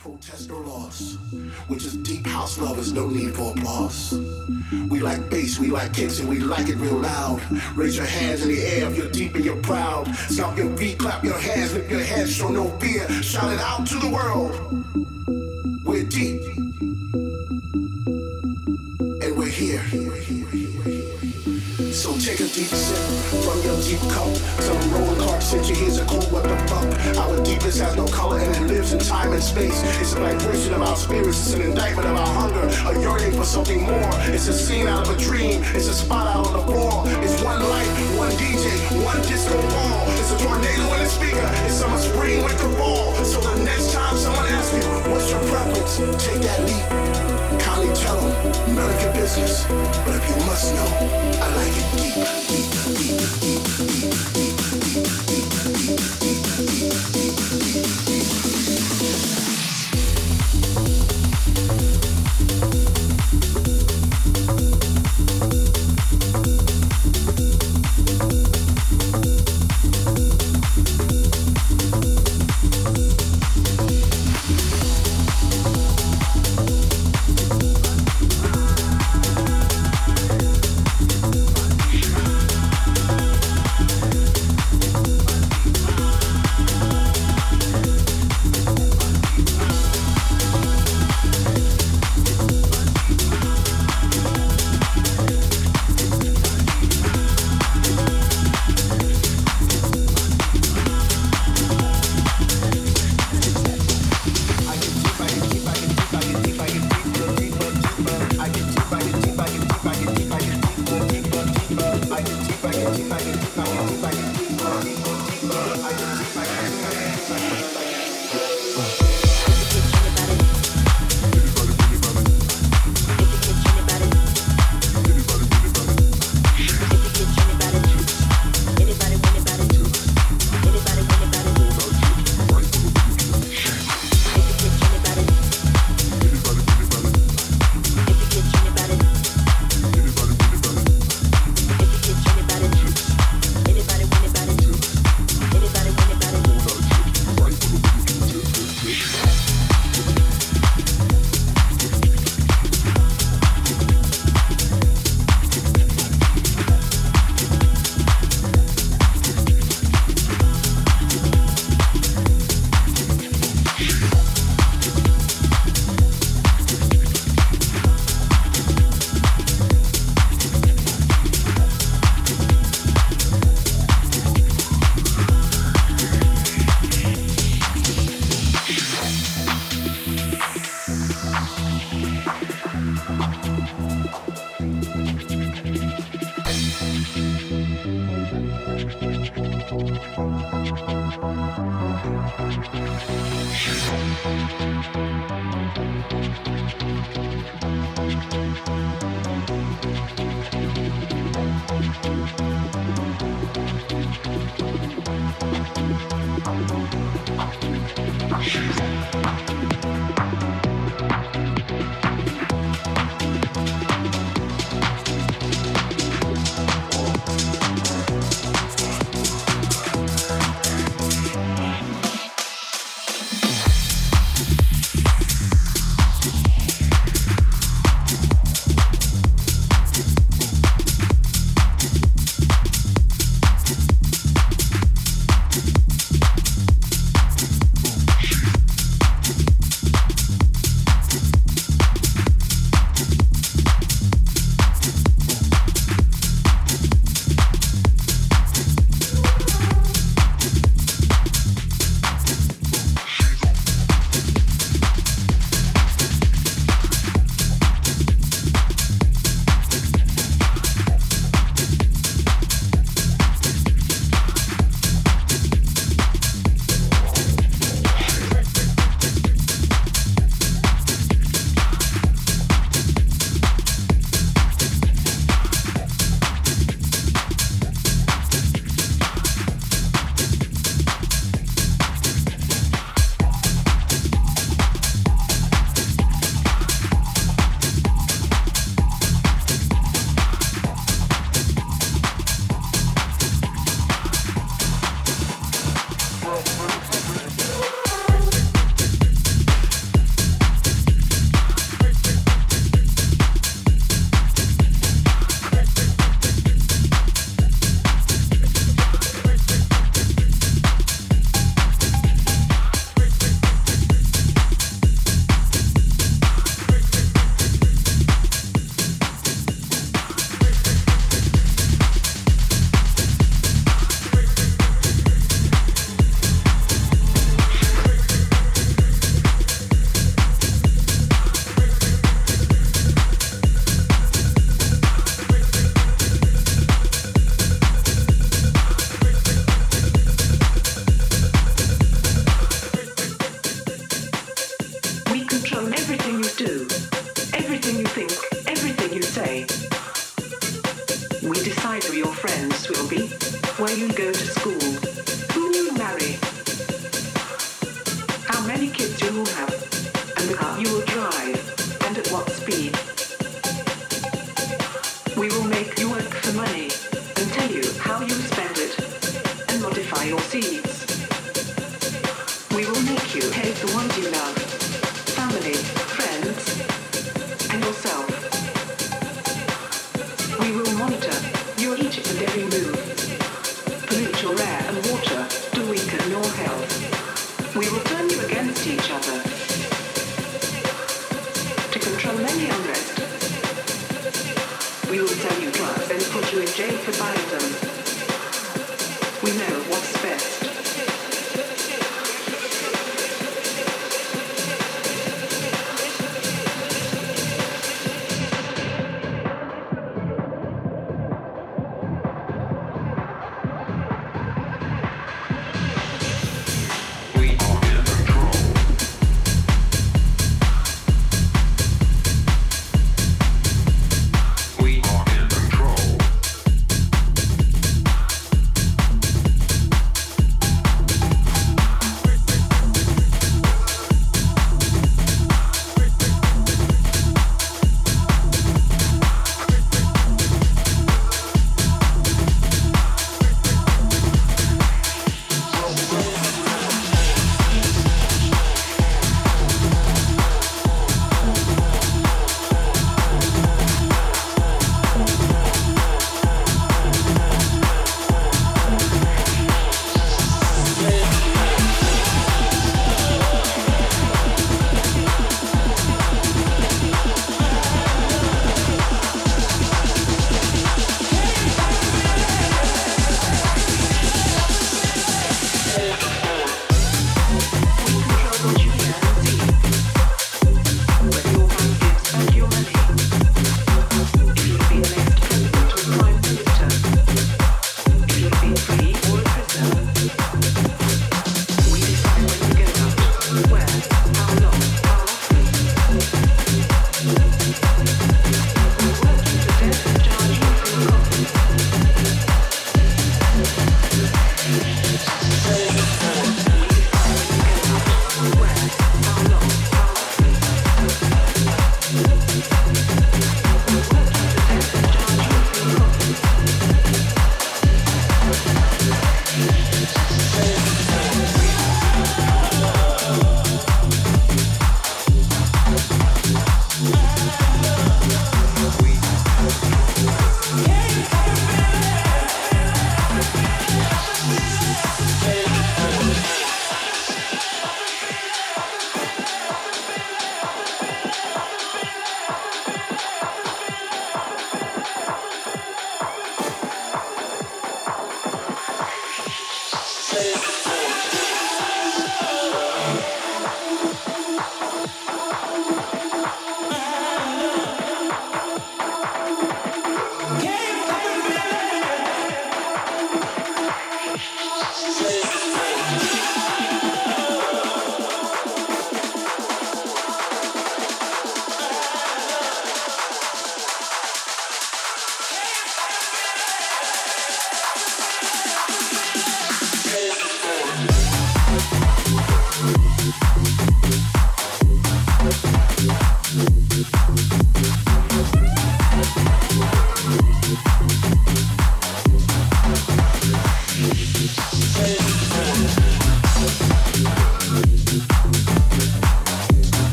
protest or loss. We're just deep house lovers, no need for applause. We like bass, we like kicks, and we like it real loud. Raise your hands in the air if you're deep and you're proud. Stomp your feet, clap your hands, lift your head, show no fear. Shout it out to the world. Deep sip from your deep cup. Some Roland Clark sent you, here's a clue, what the fuck? Our deepest has no color and it lives in time and space. It's a vibration of our spirits, it's an indictment of our hunger, a yearning for something more. It's a scene out of a dream, it's a spot out on the floor. It's one light, one DJ, one disco ball. It's a tornado in the speaker, it's summer, spring, winter, fall. So the next time someone asks you, what's your preference? Take that leap. Kindly tell them, none of your business. But if you must know, I like it. Deep, deep, deep, deep, deep, deep,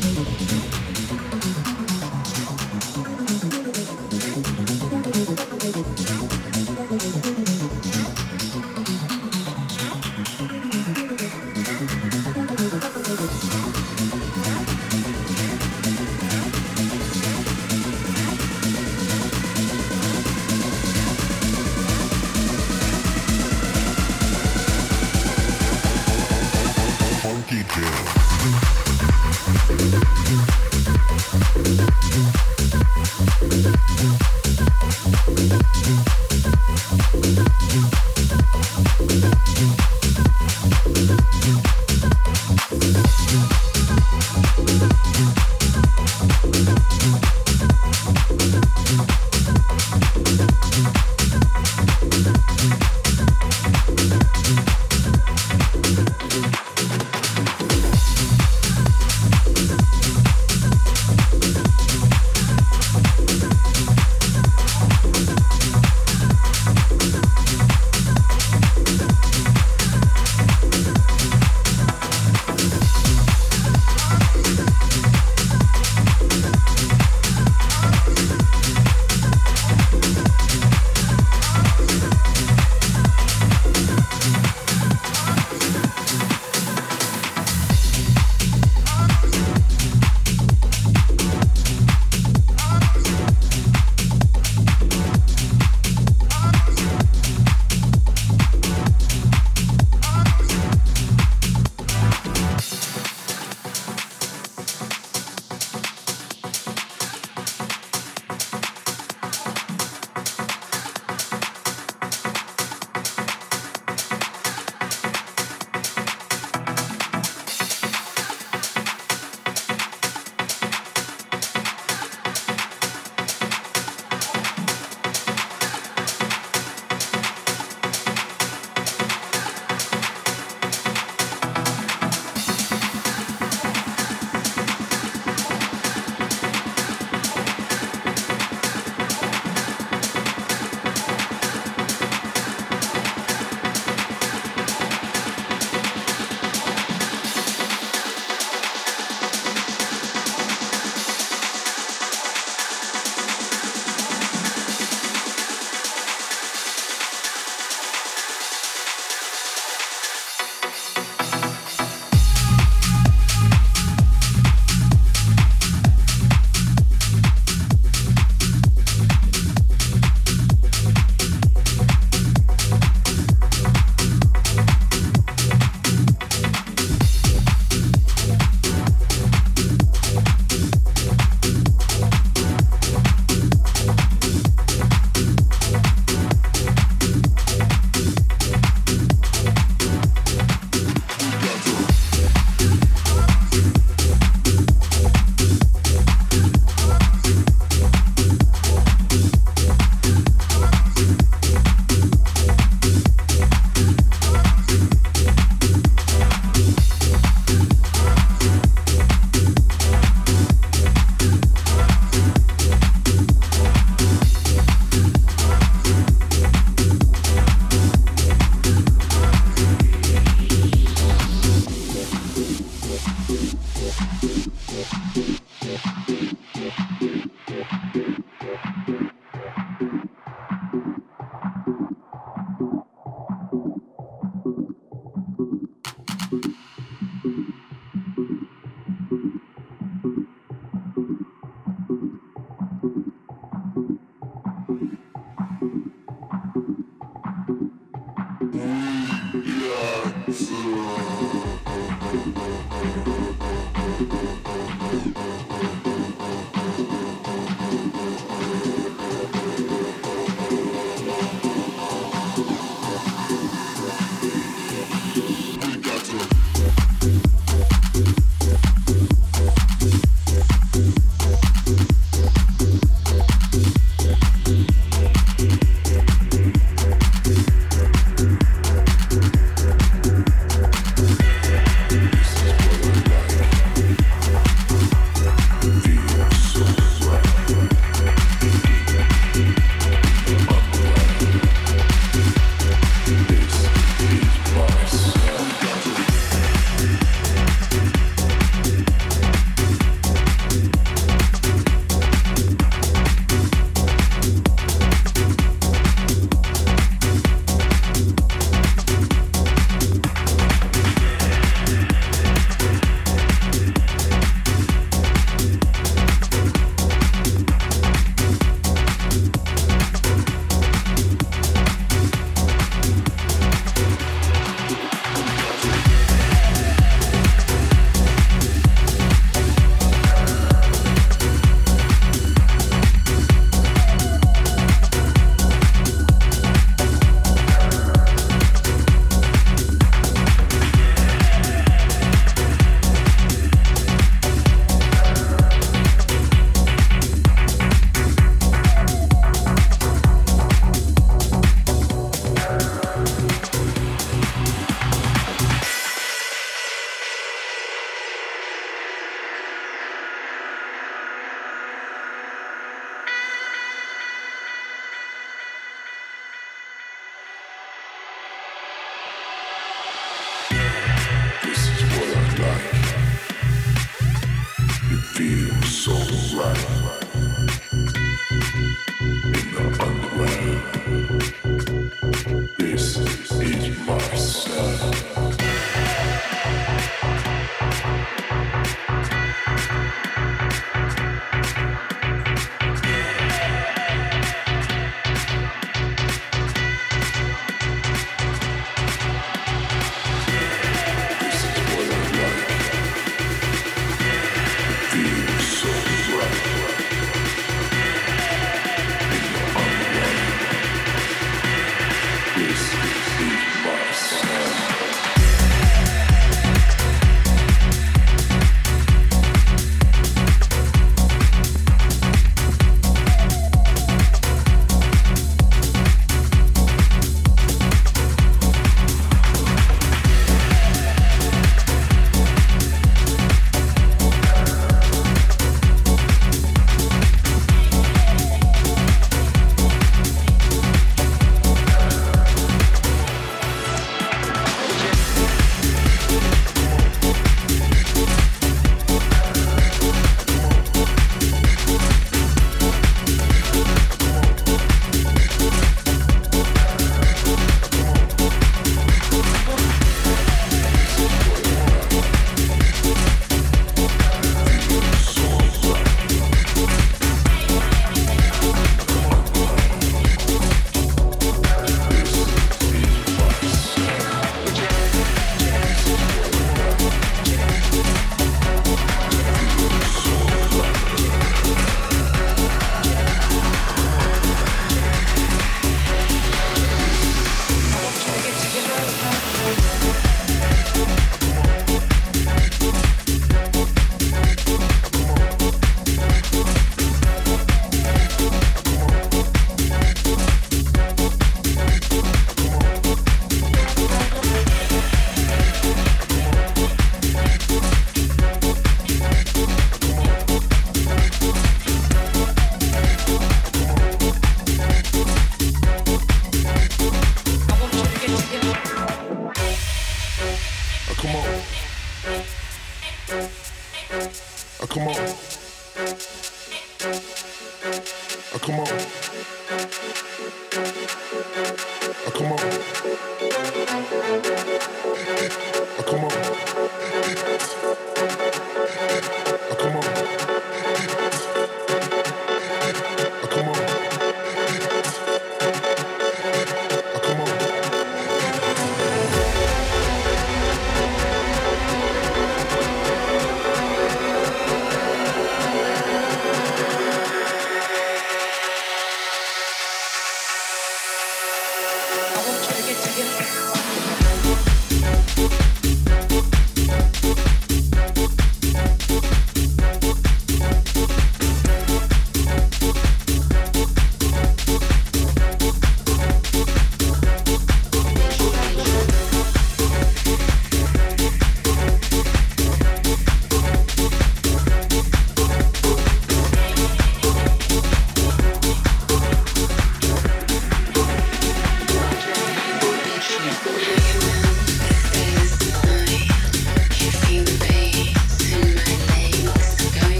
Thank you.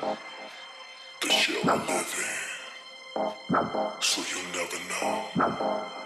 the shell we live in, so you never know.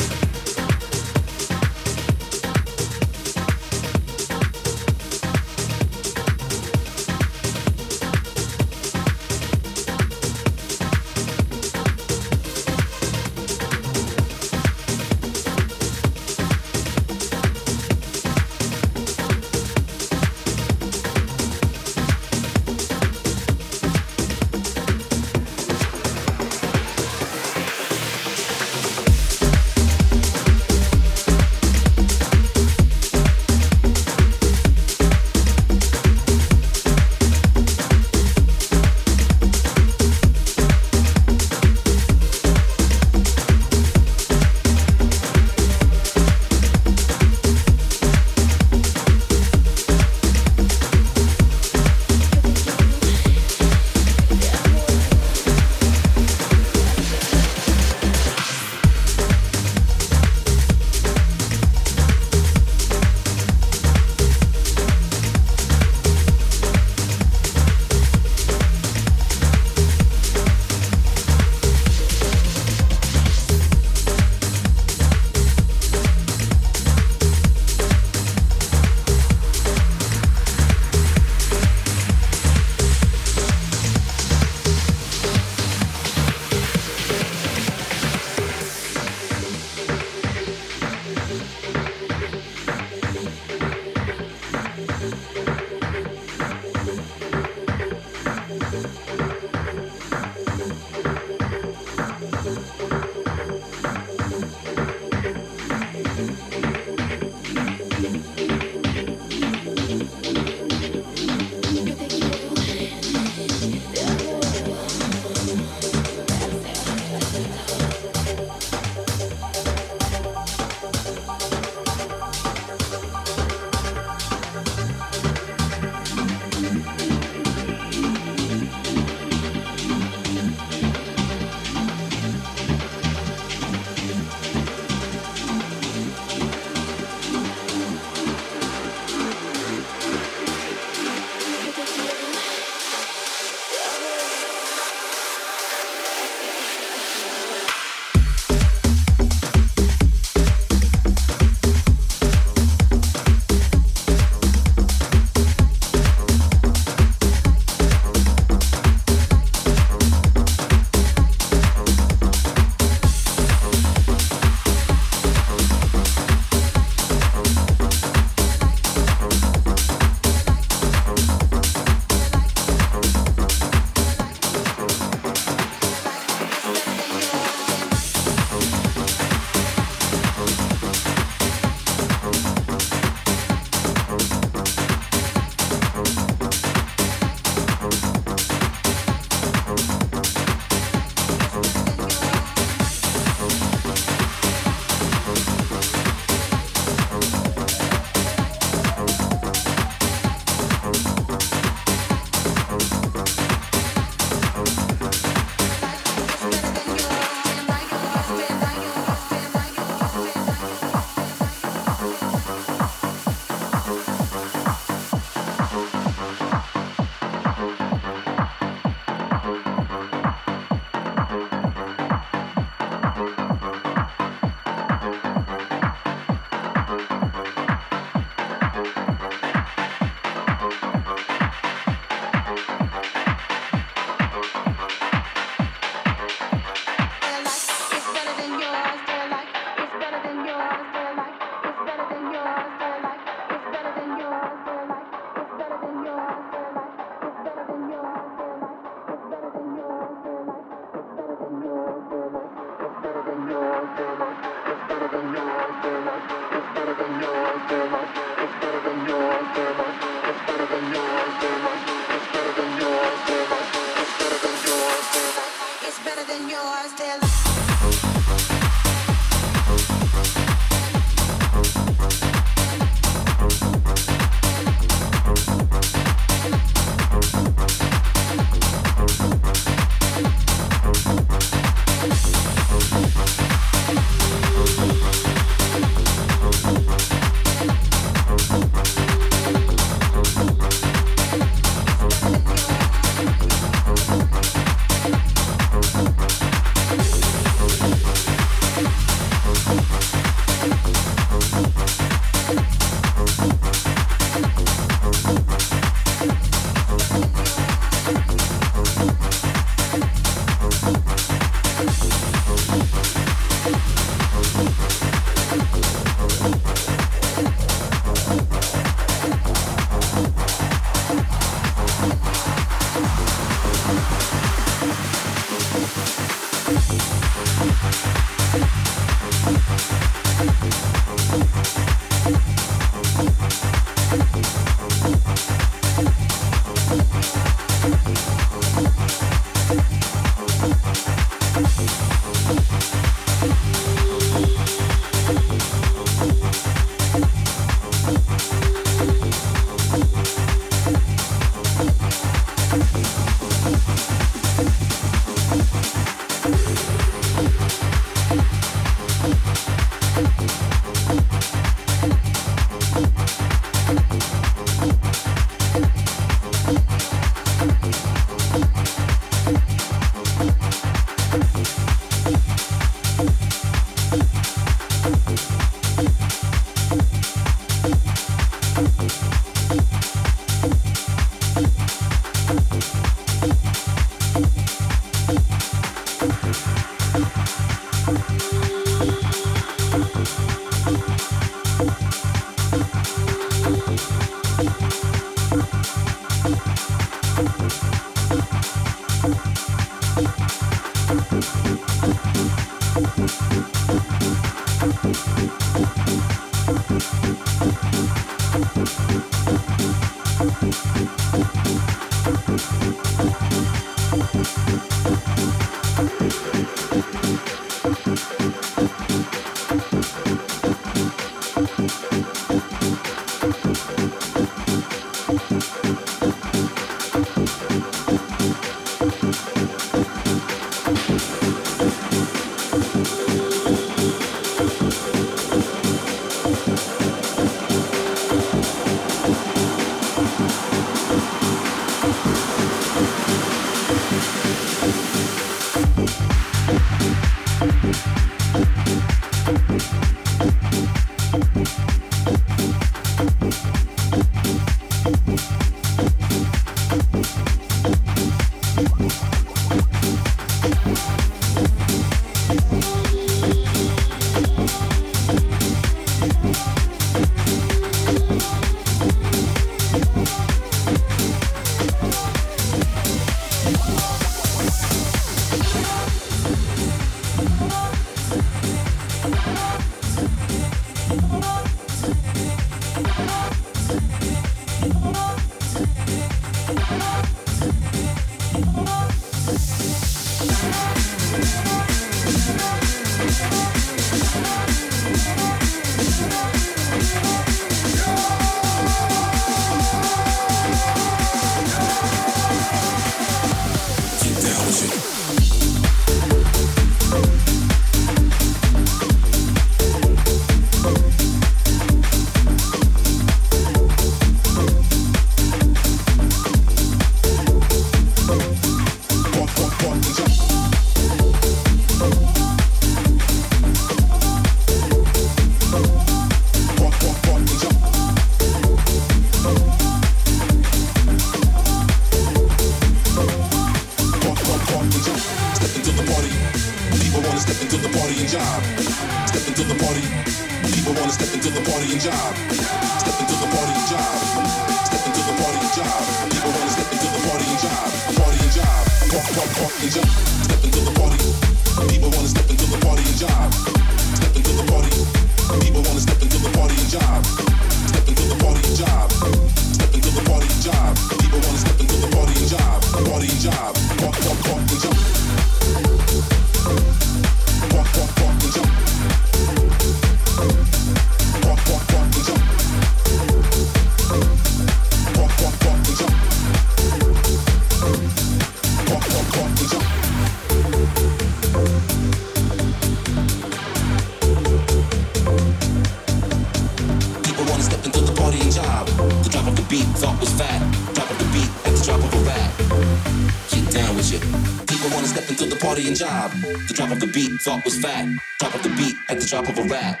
thought was fat. Drop of the beat at the drop of a rap.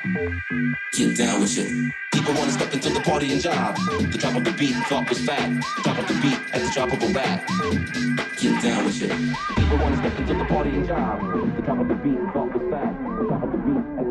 Get down with shit. People wanna step into the party and job. The drop of the beat thought was fat. Drop of the beat at the drop of a rap. Get down with shit. People wanna step into the party and job. The drop of the beat thought was fat. Drop the beat drop of a rap.